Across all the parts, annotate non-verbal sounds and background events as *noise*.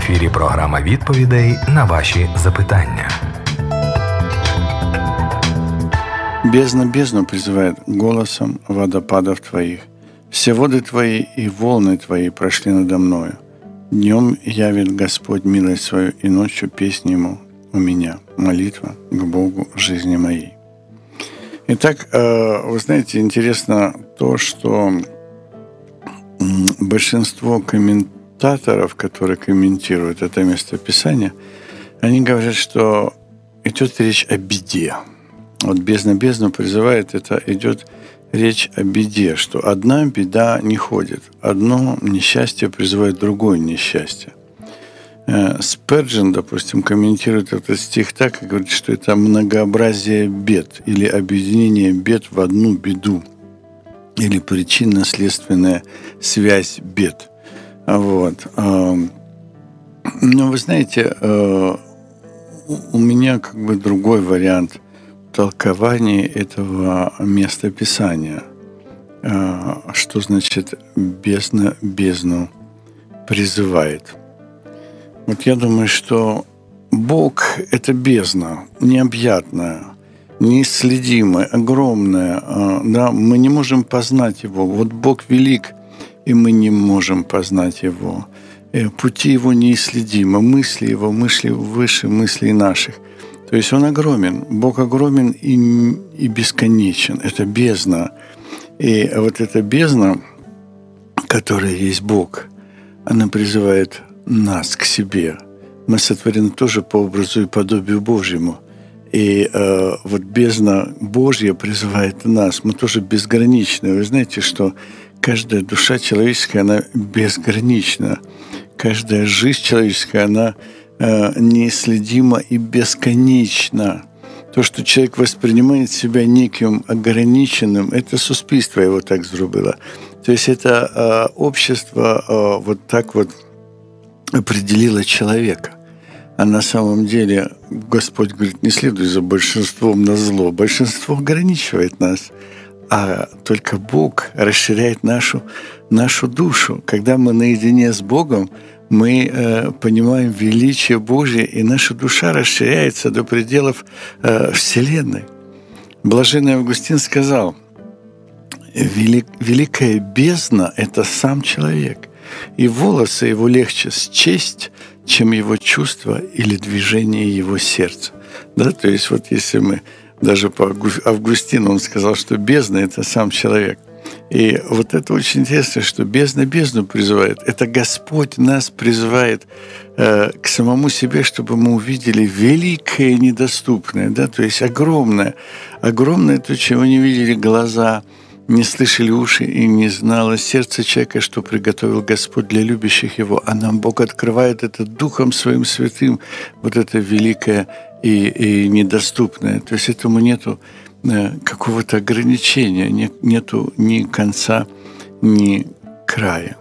ефірі програма відповідей на ваші запитання. Бездна бездну призывает голосом водопадов Твоих. Все воды Твои и волны Твои прошли надо мною. Днем явит Господь милость свою, и ночью песнь Ему у меня. Молитва к Богу жизни моей. Итак, э, вы знаете, интересно то, что большинство комментаторов, которые комментируют это местописание, они говорят, что идет речь о беде. Вот бездна бездну призывает, это идет речь о беде, что одна беда не ходит, одно несчастье призывает другое несчастье. Э, Сперджин, допустим, комментирует этот стих так и говорит, что это многообразие бед или объединение бед в одну беду или причинно-следственная связь бед. Вот. Но вы знаете, э, у меня как бы другой вариант толкования этого места Писания. Э, что значит бездна бездну призывает? Вот я думаю, что Бог – это бездна, необъятная, неисследимая, огромная. А, да, мы не можем познать Его. Вот Бог велик, и мы не можем познать Его. Э, пути Его неисследимы, мысли Его, мысли выше мыслей наших. То есть Он огромен. Бог огромен и, и бесконечен. Это бездна. И вот эта бездна, которая есть Бог, она призывает нас к себе. Мы сотворены тоже по образу и подобию Божьему. И э, вот бездна Божья призывает нас. Мы тоже безграничны. Вы знаете, что каждая душа человеческая, она безгранична. Каждая жизнь человеческая, она э, неисследима и бесконечна. То, что человек воспринимает себя неким ограниченным, это суспільство его так зробило. То есть это э, общество э, вот так вот определило человека. А на самом деле Господь говорит, не следуй за большинством на зло. Большинство ограничивает нас, а только Бог расширяет нашу, нашу душу. Когда мы наедине с Богом, мы э, понимаем величие Божье, и наша душа расширяется до пределов э, Вселенной. Блаженный Августин сказал, Велик, великая бездна – это сам человек, и волосы его легче счесть, чем его чувства или движение его сердца. Да, то есть вот если мы даже по Августину он сказал, что бездна – это сам человек. И вот это очень интересно, что бездна бездну призывает. Это Господь нас призывает э, к самому себе, чтобы мы увидели великое недоступное, да, то есть огромное, огромное то, чего не видели глаза – не слышали уши и не знало сердце человека, что приготовил Господь для любящих Его, а нам Бог открывает это Духом Своим Святым, вот это великое и, и недоступное. То есть этому нету э, какого-то ограничения, нет, нету ни конца, ни края.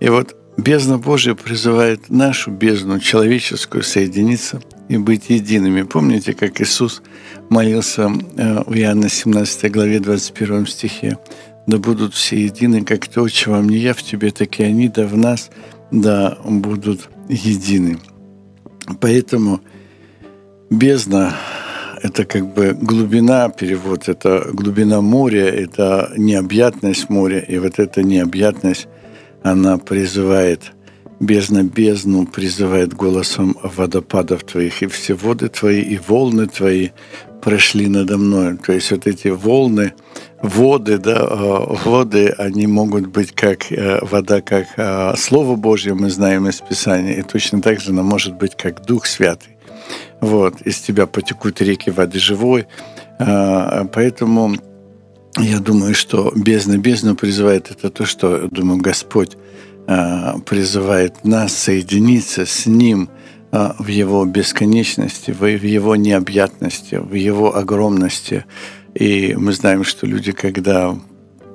И вот бездна Божия призывает нашу бездну человеческую соединиться и быть едиными. Помните, как Иисус молился э, в Иоанна 17 главе 21 стихе. «Да будут все едины, как то, чего мне я в тебе, так и они, да в нас, да будут едины». Поэтому бездна – это как бы глубина, перевод, это глубина моря, это необъятность моря, и вот эта необъятность, она призывает – бездна бездну призывает голосом водопадов твоих, и все воды твои, и волны твои прошли надо мной. То есть вот эти волны, воды, да, а, воды, они могут быть как э, вода, как а, Слово Божье, мы знаем из Писания, и точно так же она может быть как Дух Святый. Вот, из тебя потекут реки воды живой. А, поэтому я думаю, что бездна бездну призывает это то, что, думаю, Господь призывает нас соединиться с Ним – а, в его бесконечности, в его необъятности, в его огромности. И мы знаем, что люди, когда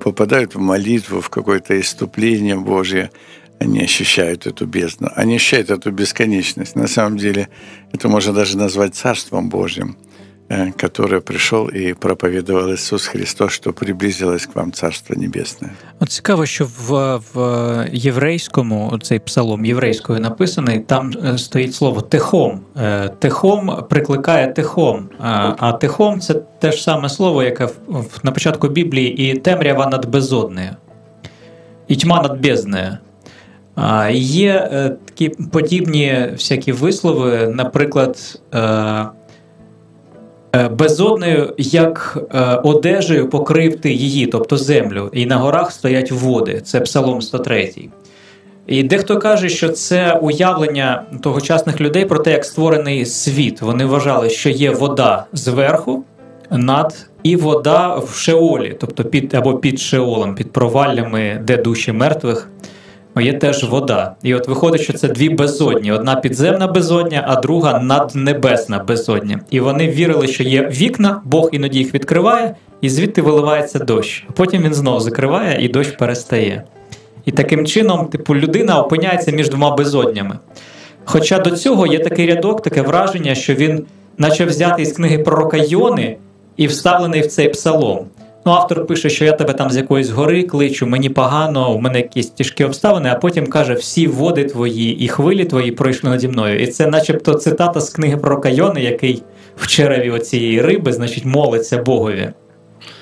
попадают в молитву, в какое-то иступление Божье, они ощущают эту бездну, они ощущают эту бесконечность. На самом деле это можно даже назвать Царством Божьим. Э, который прийшов і проповідував Ісус Христос, що приблизилось к вам Царство Небесне. От цікаво, що в в єврейському цей псалом єврейською написаний, там е, стоїть слово техом. Е, техом прикликає техом. А техом це те ж саме слово, яке на початку Біблії і темрява над безоднею, і тьма над безднею. Є е, такі подібні всякі вислови, наприклад. Е, безодною, як е, одежею покрив ти її, тобто землю, і на горах стоять води. Це Псалом 103. І дехто каже, що це уявлення тогочасних людей про те, як створений світ. Вони вважали, що є вода зверху, над і вода в Шеолі, тобто під або під Шеолом, під проваллями, де душі мертвих є теж вода. І от виходить, що це дві безодні: одна підземна безодня, а друга наднебесна безодня. І вони вірили, що є вікна, Бог іноді їх відкриває, і звідти виливається дощ. Потім він знову закриває, і дощ перестає. І таким чином, типу, людина опиняється між двома безоднями. Хоча до цього є такий рядок, таке враження, що він, наче взятий з книги пророка Йони і вставлений в цей псалом. Ну, автор пише, що я тебе там з якоїсь гори кличу, мені погано, у мене якісь тяжкі обставини, а потім каже: всі води твої і хвилі твої пройшли наді мною. І це, начебто, цитата з книги про Кайони, який в череві оцієї риби, значить, молиться Богові.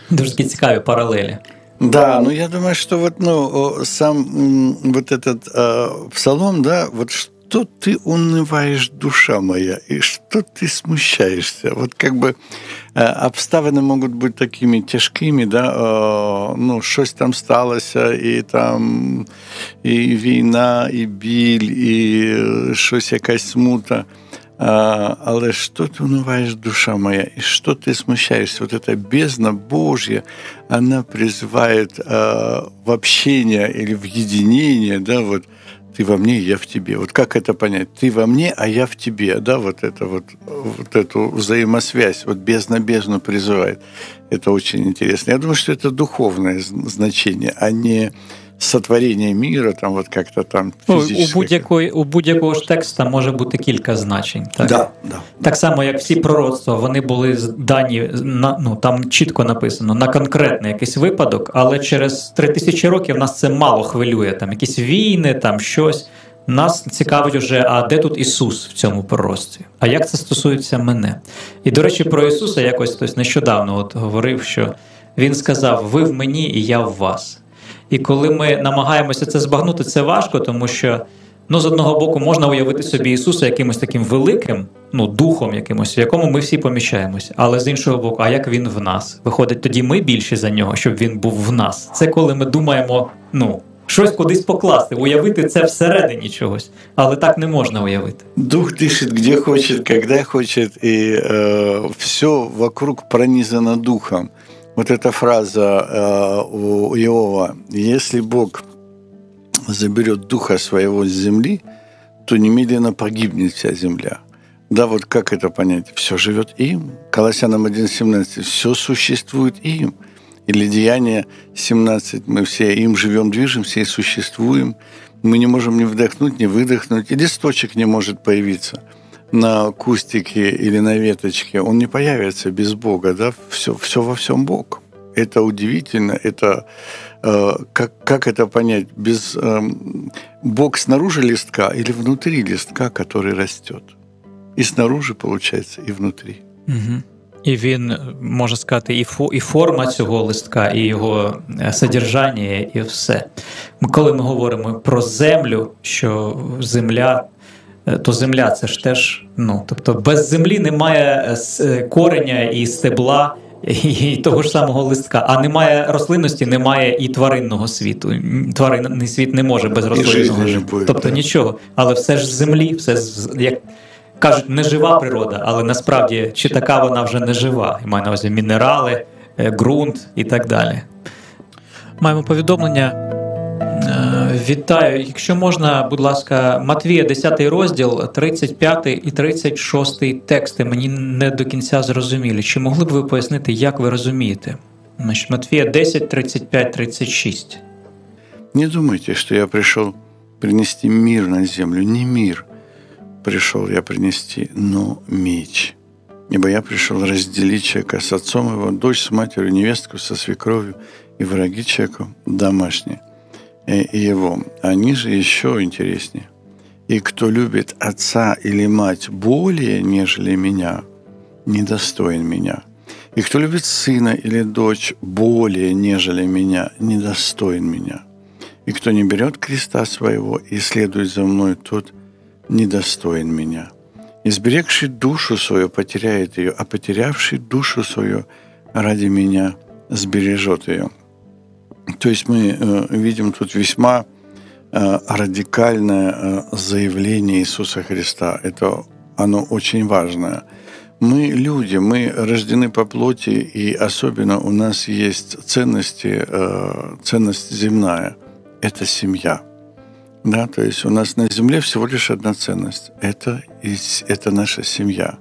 Дуже такі цікаві паралелі. Да, ну я думаю, что вот ну сам вот этот э, псалом, да, вот что ты унываешь, душа моя, и что ты смущаешься? Вот как бы э, обставины могут быть такими тяжкими, да, э, ну, щось там сталося, і там і війна, і біль, і щось якась смута. А, але что ты унываешь, душа моя, и что ты смущаешься? Вот эта бездна Божья, она призывает а, в общение или в единение, да, вот ты во мне, я в тебе. Вот как это понять? Ты во мне, а я в тебе, да, вот это вот, вот эту взаимосвязь, вот бездна бездну призывает. Это очень интересно. Я думаю, что это духовное значение, а не сотворення міра, там от як-то там фізичне. У будь-якої у будь-якого ж текста може бути кілька значень. Так да, да, так само, як всі пророцтва, вони були дані на ну там чітко написано на конкретний якийсь випадок, але через три тисячі років нас це мало хвилює. Там якісь війни, там щось. Нас цікавить уже, а де тут Ісус в цьому пророцтві? А як це стосується мене? І до речі, про Ісуса якось хтось нещодавно от говорив, що Він сказав: Ви в мені, і я в вас. І коли ми намагаємося це збагнути, це важко, тому що ну, з одного боку можна уявити собі Ісуса якимось таким великим, ну, духом якимось, в якому ми всі поміщаємося. Але з іншого боку, а як він в нас? Виходить, тоді ми більші за нього, щоб він був в нас. Це коли ми думаємо, ну. Щось кудись покласти, уявити це всередині чогось, але так не можна уявити. Дух дышит где хочет, когда хочет, и э, все вокруг пронизано духом вот эта фраза э, у Иова, если Бог заберет духа своего с земли, то немедленно погибнет вся земля. Да, вот как это понять? Все живет им. Колоссянам 1.17. Все существует им. Или Деяние 17. Мы все им живем, движемся и существуем. Мы не можем ни вдохнуть, ни выдохнуть. И листочек не может появиться – на кустике или на веточке, он не появится без Бога, да, все, все во всем Бог. Это удивительно, это э, как, как это понять? Без э, Бог снаружи листка или внутри листка, который растет? І снаружи, получается, і внутрі. Угу. І він може сказати, і фо, і форма цього листка, і його е, содержання, і все. Коли ми говоримо про землю, що земля Е, то земля це ж теж, ну тобто без землі немає е, е, кореня і стебла. *laughs* І того ж самого листка, а немає рослинності, немає і тваринного світу. Тваринний світ не може без рослинного жити. Тобто нічого. Але все ж з землі, все як кажуть, не жива природа, але насправді чи така вона вже не жива. І маю на увазі мінерали, ґрунт і так далі. Маємо повідомлення. Вітаю. Якщо можна, будь ласка, Матвія, 10 розділ, 35 і 36 тексти мені не до кінця зрозумілі. Чи могли б ви пояснити, як ви розумієте? Значить, Матвія 10, 35, 36. Не думайте, що я прийшов принести мир на землю. Не мир прийшов я принести, но меч. Ибо я пришел разделить человека с отцом его, дочь с матерью, невестку со свекровью и враги человеку домашние его. Они же еще интереснее. И кто любит отца или мать более, нежели меня, недостоин меня. И кто любит сына или дочь более, нежели меня, недостоин меня. И кто не берет креста своего и следует за мной, тот недостоин меня. Изберегший душу свою потеряет ее, а потерявший душу свою ради меня сбережет ее. То есть мы э, видим тут весьма э, радикальное э, заявление Иисуса Христа. Это оно очень важное. Мы люди, мы рождены по плоти, и особенно у нас есть ценности, ценность земная – это семья – да, то есть у нас на Земле всего лишь одна ценность. Это, это наша семья.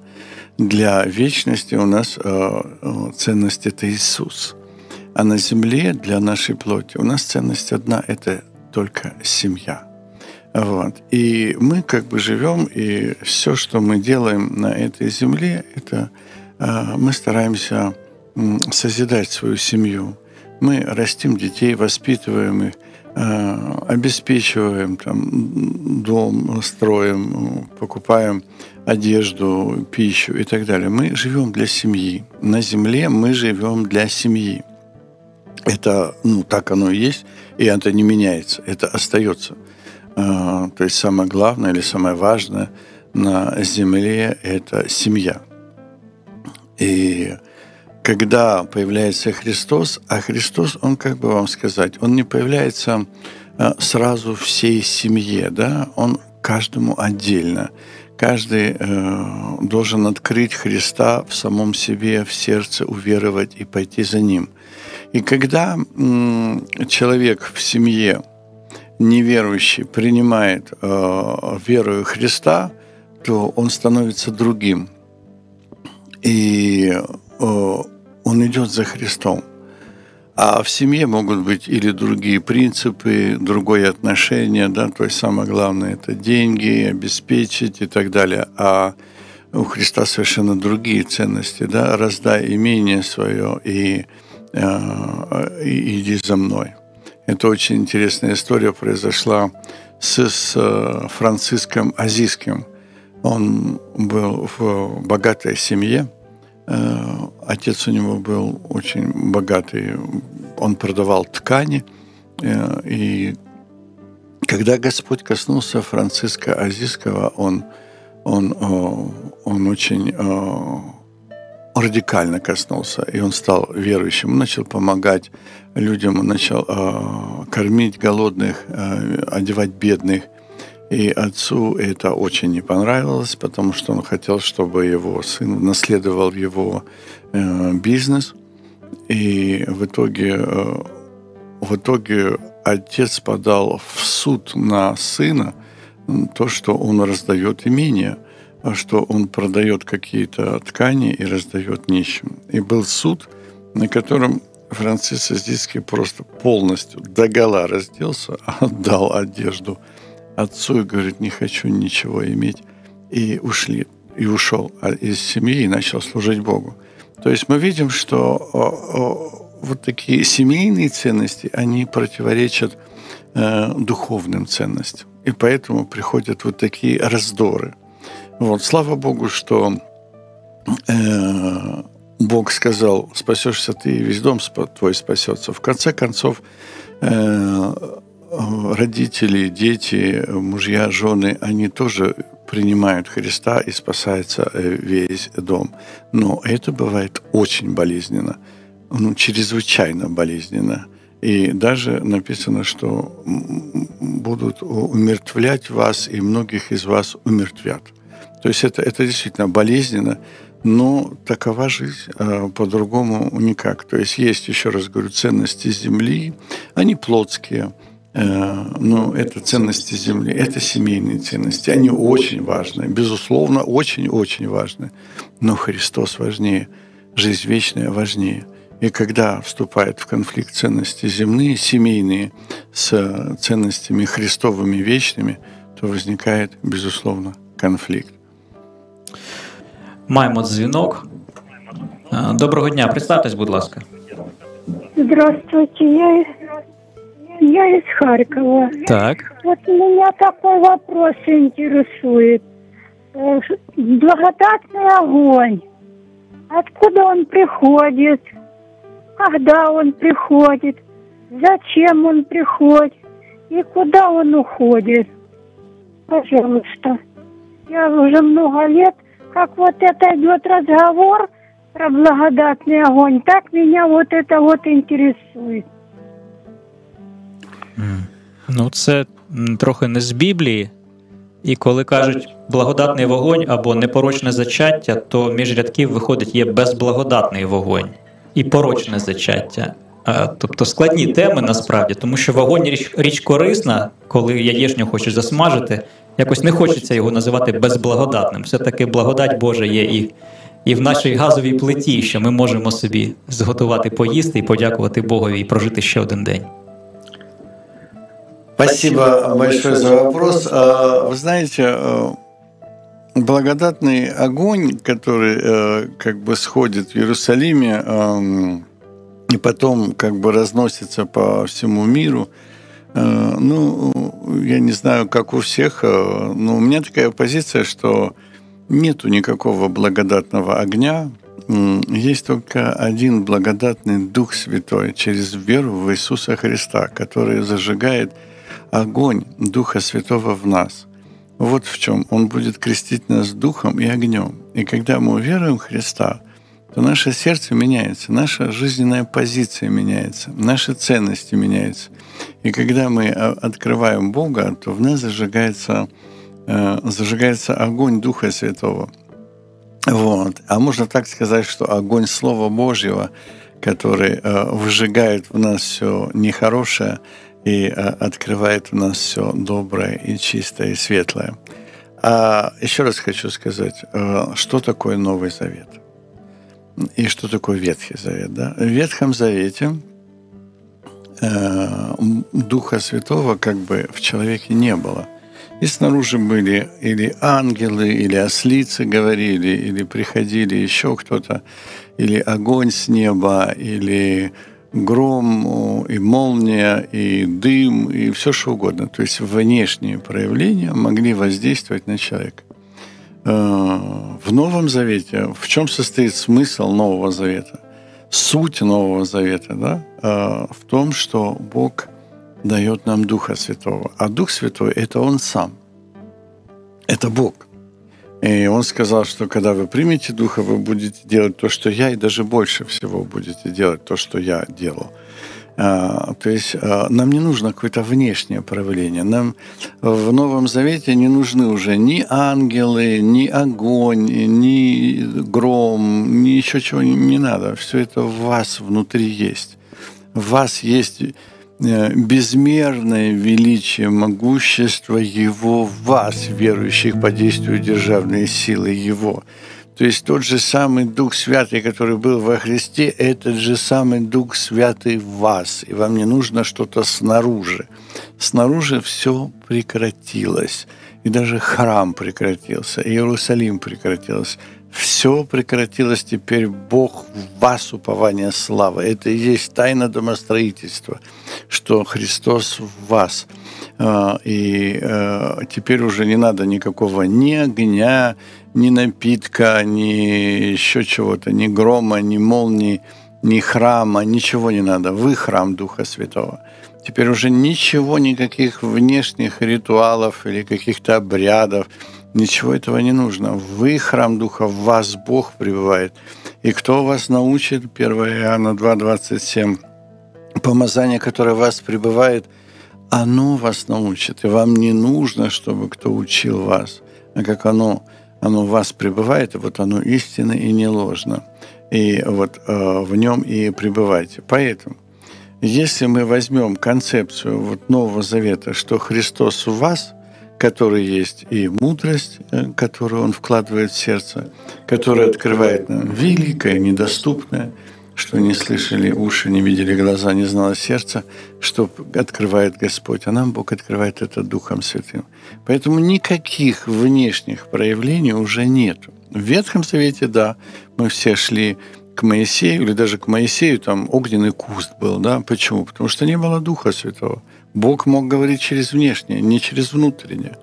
Для вечности у нас ценность – это Иисус. А на Земле для нашей плоти у нас ценность одна – это только семья. Вот. И мы как бы живем, и все, что мы делаем на этой земле, это э, мы стараемся созидать свою семью. Мы растим детей, воспитываем их, Э, обеспечиваем там, дом, строим, покупаем одежду, пищу и так далее. Мы живем для семьи. На земле мы живем для семьи. Это, ну, так оно и есть, и это не меняется, это остается. Э, то есть самое главное или самое важное на земле – это семья. И когда появляется Христос, а Христос, он, как бы вам сказать, он не появляется э, сразу всей семье, да, он каждому отдельно. Каждый э, должен открыть Христа в самом себе, в сердце, уверовать и пойти за Ним. И когда человек в семье неверующий принимает э, веру Христа, то он становится другим. И э, он идет за Христом. А в семье могут быть или другие принципы, другое отношение, да, то есть самое главное это деньги, обеспечить и так далее. А у Христа совершенно другие ценности, да, раздай имение свое и иди за мной. Это очень интересная история произошла с, с э, Франциском Азийским. Он был в богатой семье, Э, отец у него был очень богатый. Он продавал ткани. Э, и когда Господь коснулся Франциска Азийского, он, он, э, он очень радикально коснулся, и он стал верующим. Он начал помогать людям, он начал кормить голодных, одевать бедных. И отцу это очень не понравилось, потому что он хотел, чтобы его сын наследовал его э, бизнес. И в итоге, э, в итоге отец подал в суд на сына то, что он раздает имение, что он продает какие-то ткани и раздает нищим. И был суд, на котором Франциск Аздийский просто полностью догола разделся, *laughs* отдал одежду – отцу и говорит, не хочу ничего иметь. И ушли, и ушел из семьи и начал служить Богу. То есть мы видим, что вот такие семейные ценности, они противоречат э, духовным ценностям. И поэтому приходят вот такие раздоры. Вот, слава Богу, что э, Бог сказал, спасешься ты, и весь дом твой спасется. В конце концов, э, родители, дети, мужья, жены, они тоже принимают Христа и спасается э, весь дом. Но это бывает очень болезненно, ну, чрезвычайно болезненно. И даже написано, что будут умертвлять вас, и многих из вас умертвят. То есть это, это действительно болезненно, но такова жизнь, а по-другому никак. То есть есть, еще раз говорю, ценности земли, они плотские – Э, ну, это ценности Земли, это семейные ценности. Они очень важны, безусловно, очень-очень важны. Но Христос важнее, жизнь вечная важнее. И когда вступает в конфликт ценности земные, семейные, с ценностями христовыми вечными, то возникает, безусловно, конфликт. Маємо дзвінок. Доброго дня, представтесь, будь ласка. Здравствуйте, я, я из Харькова. Так. Вот меня такой вопрос интересует. Э, благодатный огонь. Откуда он приходит? Когда он приходит? Зачем он приходит? И куда он уходит? Пожалуйста. Я уже много лет, как вот это идет разговор про благодатный огонь, так меня вот это вот интересует. Ну, це трохи не з Біблії. І коли кажуть благодатний вогонь або непорочне зачаття, то між рядків виходить є безблагодатний вогонь і порочне зачаття. Тобто складні теми насправді, тому що вогонь річ, річ корисна, коли яєчню хочеш засмажити, якось не хочеться його називати безблагодатним. Все-таки благодать Божа є і і в нашій газовій плиті, що ми можемо собі зготувати поїсти і подякувати Богові і прожити ще один день. Спасибо большое за вопрос. Вы знаете, благодатный огонь, который как бы сходит в Иерусалиме и потом как бы разносится по всему миру, ну, я не знаю, как у всех, но у меня такая позиция, что нету никакого благодатного огня, есть только один благодатный Дух Святой через веру в Иисуса Христа, который зажигает огонь Духа Святого в нас. Вот в чем. Он будет крестить нас духом и огнем. И когда мы веруем в Христа, то наше сердце меняется, наша жизненная позиция меняется, наши ценности меняются. И когда мы а, открываем Бога, то в нас зажигается, э, зажигается огонь Духа Святого. Вот. А можно так сказать, что огонь Слова Божьего, который э, выжигает в нас все нехорошее, и э, открывает у нас все доброе и чистое и светлое. А еще раз хочу сказать, э, что такое Новый Завет и что такое Ветхий Завет. Да? В Ветхом Завете э, Духа Святого как бы в человеке не было. И снаружи были или ангелы, или ослицы говорили, или приходили еще кто-то, или огонь с неба, или гром, и молния, и дым, и все что угодно. То есть внешние проявления могли воздействовать на человека. Э, в Новом Завете, в чем состоит смысл Нового Завета? Суть Нового Завета да? Э, в том, что Бог дает нам Духа Святого. А Дух Святой – это Он сам. Это Бог. И он сказал, что когда вы примете Духа, вы будете делать то, что я, и даже больше всего будете делать то, что я делал. А, то есть а, нам не нужно какое-то внешнее проявление. Нам в Новом Завете не нужны уже ни ангелы, ни огонь, ни гром, ни еще чего не, надо. Все это в вас внутри есть. В вас есть Э, безмерное величие, могущество Его в вас, верующих по действию державной силы Его. То есть тот же самый Дух Святый, который был во Христе, этот же самый Дух Святый в вас. И вам не нужно что-то снаружи. Снаружи все прекратилось. И даже храм прекратился, Иерусалим прекратился. Все прекратилось, теперь Бог в вас упование славы. Это и есть тайна домостроительства, что Христос в вас. А, и э, теперь уже не надо никакого ни огня, ни напитка, ни еще чего-то, ни грома, ни молнии, ни храма, ничего не надо. Вы храм Духа Святого. Теперь уже ничего, никаких внешних ритуалов или каких-то обрядов, Ничего этого не нужно. Вы храм Духа, в вас Бог пребывает. И кто вас научит, 1 Иоанна 2, 27, помазание, которое в вас пребывает, оно вас научит. И вам не нужно, чтобы кто учил вас. А как оно, оно в вас пребывает, и вот оно истинно и не ложно. И вот э, в нем и пребывайте. Поэтому, если мы возьмем концепцию вот Нового Завета, что Христос в вас – который есть и мудрость, э, которую он вкладывает в сердце, которая открывает нам великое, недоступное, что не слышали уши, не видели глаза, не знало сердце, что открывает Господь. А нам Бог открывает это Духом Святым. Поэтому никаких внешних проявлений уже нет. В Ветхом Завете, да, мы все шли к Моисею, или даже к Моисею там огненный куст был, да? Почему? Потому что не было Духа Святого. Бог мог говорить через внешнее, не через внутреннее.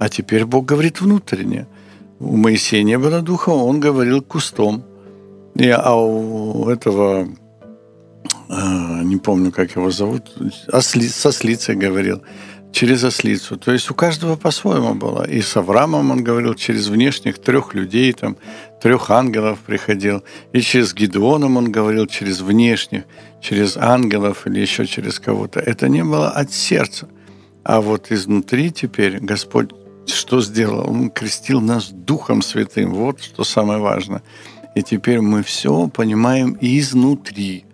А теперь Бог говорит внутреннее. У Моисея не было Духа, он говорил кустом. И, а у этого, э, не помню, как его зовут, осли, со слицей говорил через ослицу. То есть у каждого по-своему было. И с Авраамом он говорил через внешних трех людей, там, трех ангелов приходил. И через Гедеоном он говорил через внешних, через ангелов или еще через кого-то. Это не было от сердца. А вот изнутри теперь Господь что сделал? Он крестил нас Духом Святым. Вот что самое важное. И теперь мы все понимаем изнутри,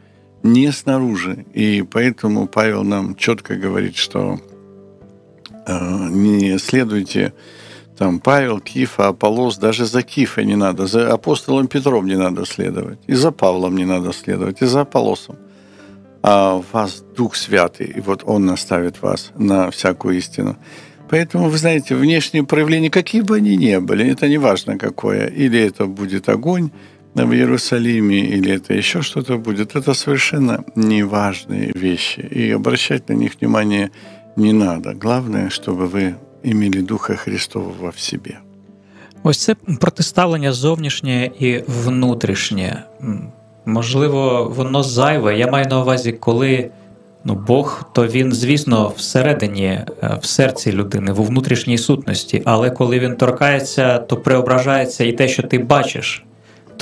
не снаружи. И поэтому Павел нам четко говорит, что э, не следуйте там Павел, Кифа, Аполлос, даже за Кифой не надо, за апостолом Петром не надо следовать, и за Павлом не надо следовать, и за Аполлосом. А вас Дух Святый, и вот Он наставит вас на всякую истину. Поэтому, вы знаете, внешние проявления, какие бы они ни были, это не важно какое, или это будет огонь в Иерусалиме, или это еще что-то будет, это совершенно неважные вещи, и обращать на них внимание не надо. Главное, чтобы вы имели Духа Христового в себе. Ось це протиставлення зовнішнє і внутрішнє. Можливо, воно зайве. Я маю на увазі, коли ну, Бог, то він, звісно, всередині, е, в серці людини, в внутрішній сутності, але коли він торкається, то преображається і те, що ти бачиш.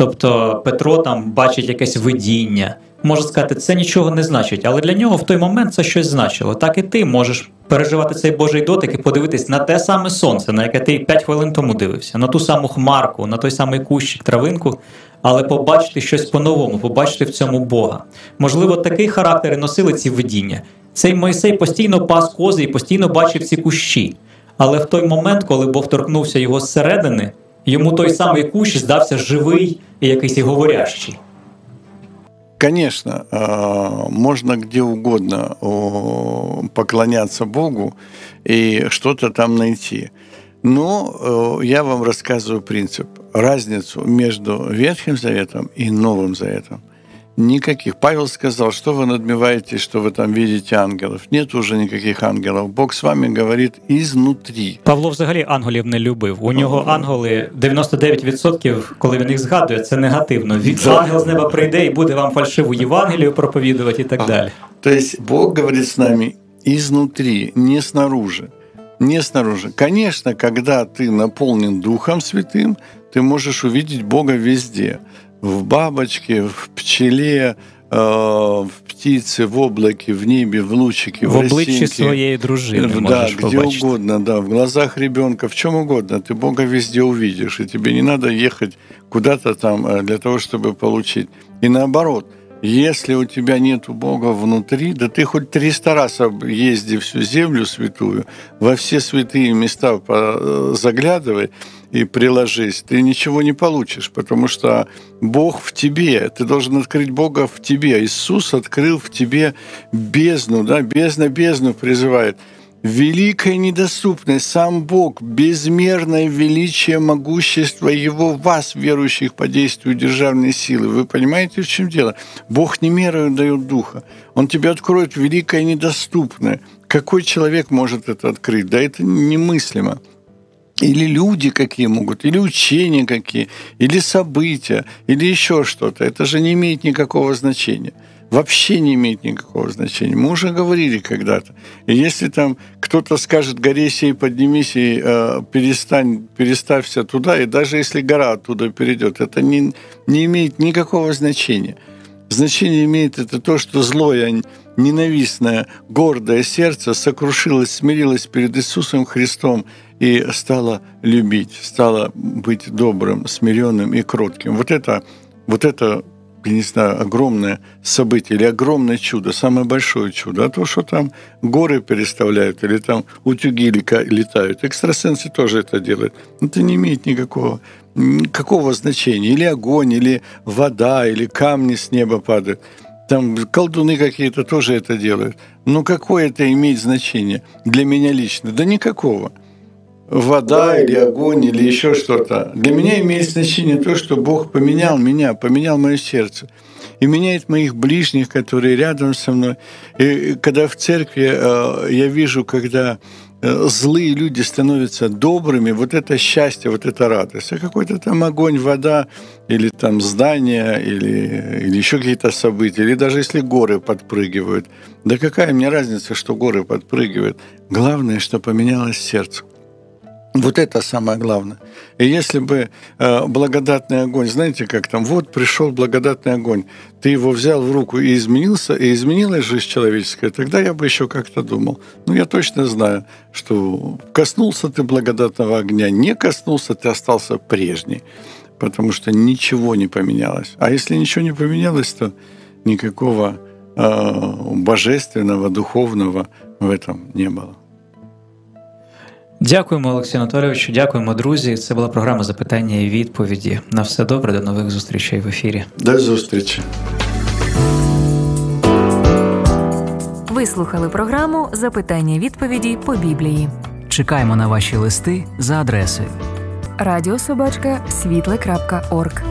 Тобто Петро там бачить якесь видіння. Може сказати, це нічого не значить, але для нього в той момент це щось значило. Так і ти можеш переживати цей Божий дотик і подивитись на те саме сонце, на яке ти 5 хвилин тому дивився, на ту саму хмарку, на той самий кущик, травинку, але побачити щось по-новому, побачити в цьому Бога. Можливо, такий характер і носили ці видіння. Цей Мойсей постійно пас кози і постійно бачив ці кущі. Але в той момент, коли Бог торкнувся його зсередини, йому той самий кущ здався живий і якийсь говорящий. Конечно, можно где угодно поклоняться Богу и что-то там найти. Но я вам рассказываю принцип, разницу между Ветхим Заветом и Новым Заветом. Никаких. Павел сказал, что вы надмеваетесь, что вы там видите ангелов. Нет уже никаких ангелов. Бог с вами говорит изнутри. Павло взагалі ангелів не любив. У нього ангели 99%, коли він їх згадує, це негативно. Від ангел з неба прийде і буде вам фальшиву Євангелію проповідувати і так далі. То есть Бог говорит с нами изнутри, не снаружи. Не снаружи. Конечно, когда ты наполнен Духом Святым, ты можешь увидеть Бога везде – в бабочке, в пчеле, э, в птице, в облаке, в небе, в лучике, в, в обличчі своей дружины. Да, где побачить. угодно, да, в глазах ребенка, в чем угодно. Ты Бога везде увидишь, и тебе не надо ехать куда-то там э, для того, чтобы получить. И наоборот, если у тебя нет Бога внутри, да ты хоть 300 раз езди всю землю святую, во все святые места э, заглядывай, и приложись, ты ничего не получишь, потому что Бог в тебе. Ты должен открыть Бога в тебе. Иисус открыл в тебе бездну, да, бездна бездну призывает. Великая недоступность, сам Бог, безмерное величие, могущество Его вас, верующих по действию державной силы. Вы понимаете, в чем дело? Бог не мерою дает Духа. Он тебе откроет великое недоступное. Какой человек может это открыть? Да это немыслимо или люди какие могут, или учения какие, или события, или еще что-то. Это же не имеет никакого значения. Вообще не имеет никакого значения. Мы уже говорили когда-то. И если там кто-то скажет, горе сей, поднимись и э, перестань, переставься туда, и даже если гора оттуда перейдет, это не, не имеет никакого значения. Значение имеет это то, что злое, ненавистное, гордое сердце сокрушилось, смирилось перед Иисусом Христом и стало любить, стало быть добрым, смиренным и кротким. Вот это, вот это я не знаю, огромное событие или огромное чудо, самое большое чудо, а то, что там горы переставляют или там утюги летают. Экстрасенсы тоже это делают. Это не имеет никакого, никакого значения. Или огонь, или вода, или камни с неба падают. Там колдуны какие-то тоже это делают. Но какое это имеет значение для меня лично? Да никакого вода или огонь или еще что-то. Для меня имеет значение то, что Бог поменял меня, поменял мое сердце. И меняет моих ближних, которые рядом со мной. И когда в церкви э, я вижу, когда э, злые люди становятся добрыми, вот это счастье, вот это радость. А какой-то там огонь, вода, или там здание, или, или еще какие-то события, или даже если горы подпрыгивают. Да какая мне разница, что горы подпрыгивают? Главное, что поменялось сердце. Вот это самое главное. И если бы э, благодатный огонь, знаете, как там, вот пришел благодатный огонь, ты его взял в руку и изменился, и изменилась жизнь человеческая, тогда я бы еще как-то думал. Ну, я точно знаю, что коснулся ты благодатного огня, не коснулся, ты остался прежний, потому что ничего не поменялось. А если ничего не поменялось, то никакого э, божественного, духовного в этом не было. Дякуємо, Олексію Анатолійовичу. Дякуємо, друзі. Це була програма запитання і відповіді. На все добре, до нових зустрічей в ефірі. До зустрічі. Ви слухали програму Запитання відповіді по біблії. Чекаємо на ваші листи за адресою Радіособачка світле.орг.